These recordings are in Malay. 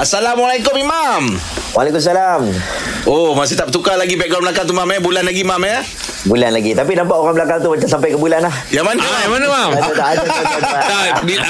Assalamualaikum Imam. Waalaikumsalam. Oh, masih tak tukar lagi background belakang tu Mam eh. Bulan lagi Mam eh. Bulan lagi. Tapi nampak orang belakang tu macam sampai ke bulan lah. Yang mana? Ah, yang mana mam? Ada tak? Ada tak?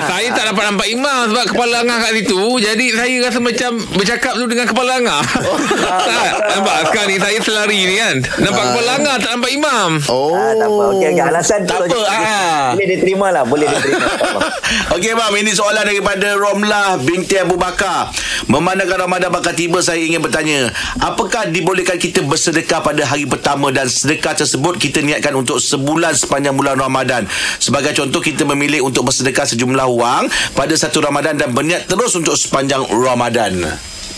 Saya tak dapat nampak imam sebab kepala angah kat situ. Jadi saya rasa macam bercakap tu dengan kepala angah. tak, nampak sekarang ni saya selari ni kan. Nampak kepala angah tak nampak imam. Oh. Ah, tak apa. Okey. Alasan tu. Tak apa, ah. Boleh diterima lah. Boleh diterima. Okey Mam, ini soalan daripada Romlah binti Abu Bakar. Memandangkan Ramadan bakal tiba, saya ingin bertanya, apakah dibolehkan kita bersedekah pada hari pertama dan sedekah tersebut kita niatkan untuk sebulan sepanjang bulan Ramadan. Sebagai contoh, kita memilih untuk bersedekah sejumlah wang pada satu Ramadan dan berniat terus untuk sepanjang Ramadan.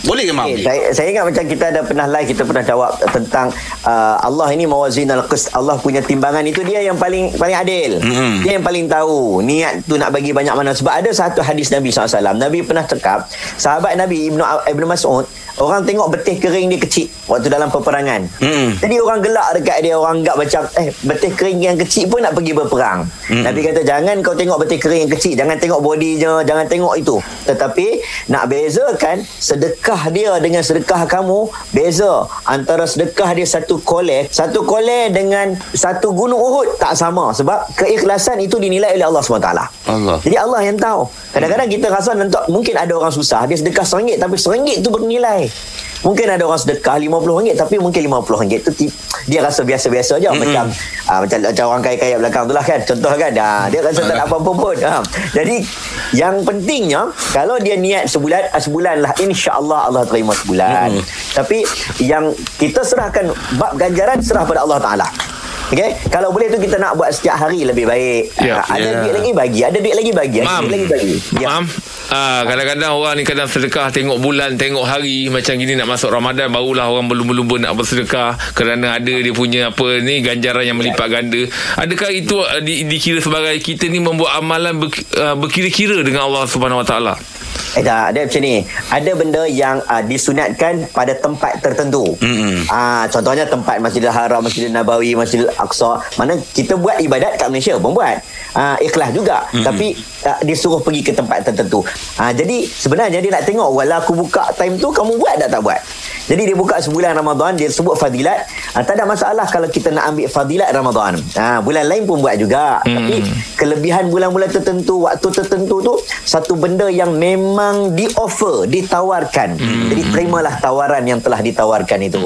Boleh ke Mam? Okay, saya, saya ingat macam kita ada pernah live kita pernah jawab tentang uh, Allah ini mawazin al-qist Allah punya timbangan itu dia yang paling paling adil Mm-mm. dia yang paling tahu niat tu nak bagi banyak mana sebab ada satu hadis Nabi SAW Nabi pernah cakap sahabat Nabi Ibnu Ibnu Mas'ud orang tengok betih kering dia kecil waktu dalam peperangan Mm-mm. jadi orang gelak dekat dia orang anggap macam eh betih kering yang kecil pun nak pergi berperang Mm-mm. Nabi kata jangan kau tengok betih kering yang kecil jangan tengok bodinya jangan tengok itu tetapi nak bezakan sedekah dia dengan sedekah kamu beza antara sedekah dia satu koleh satu koleh dengan satu gunung Uhud tak sama sebab keikhlasan itu dinilai oleh Allah SWT Allah. jadi Allah yang tahu kadang-kadang kita rasa nanti mungkin ada orang susah dia sedekah RM1 tapi RM1 tu bernilai Mungkin ada orang sedekah RM50 tapi mungkin RM50 tu dia rasa biasa-biasa je mm-hmm. macam uh, macam macam orang kaya-kaya belakang tu lah kan contoh kan uh, dia rasa tak ada apa-apa pun uh. jadi yang pentingnya kalau dia niat sebulan uh, sebulan lah insya-Allah Allah terima sebulan mm-hmm. tapi yang kita serahkan bab ganjaran serah pada Allah Taala Okay? Kalau boleh tu kita nak buat setiap hari lebih baik. Ya. Ah, ada Ya. duit lagi bagi, ada duit lagi bagi, ada duit lagi bagi. Ya. Mam, ah, kadang-kadang orang ni kadang sedekah tengok bulan, tengok hari macam gini nak masuk Ramadan barulah orang berlumba-lumba nak bersedekah kerana ada dia punya apa ni ganjaran yang melipat ganda. Adakah itu ah, di, dikira sebagai kita ni membuat amalan ber, ah, berkira-kira dengan Allah Subhanahu Wa Taala? Eh tak, dia macam ni. Ada benda yang uh, disunatkan pada tempat tertentu. Mm-mm. Ah, contohnya tempat Masjidil Haram, Masjidil Nabawi, Masjidil Aqsa. Mana kita buat ibadat kat Malaysia pun buat. Ah, ikhlas juga. Mm-mm. Tapi uh, disuruh pergi ke tempat tertentu. Ah, jadi sebenarnya dia nak tengok walau aku buka time tu kamu buat tak tak buat. Jadi dia buka sebulan Ramadan dia sebut fadilat. Ah, tak ada masalah kalau kita nak ambil fadilat Ramadan. Ah, bulan lain pun buat juga. Hmm. Tapi kelebihan bulan-bulan tertentu, waktu tertentu tu satu benda yang memang di offer, ditawarkan. Jadi terimalah tawaran yang telah ditawarkan itu.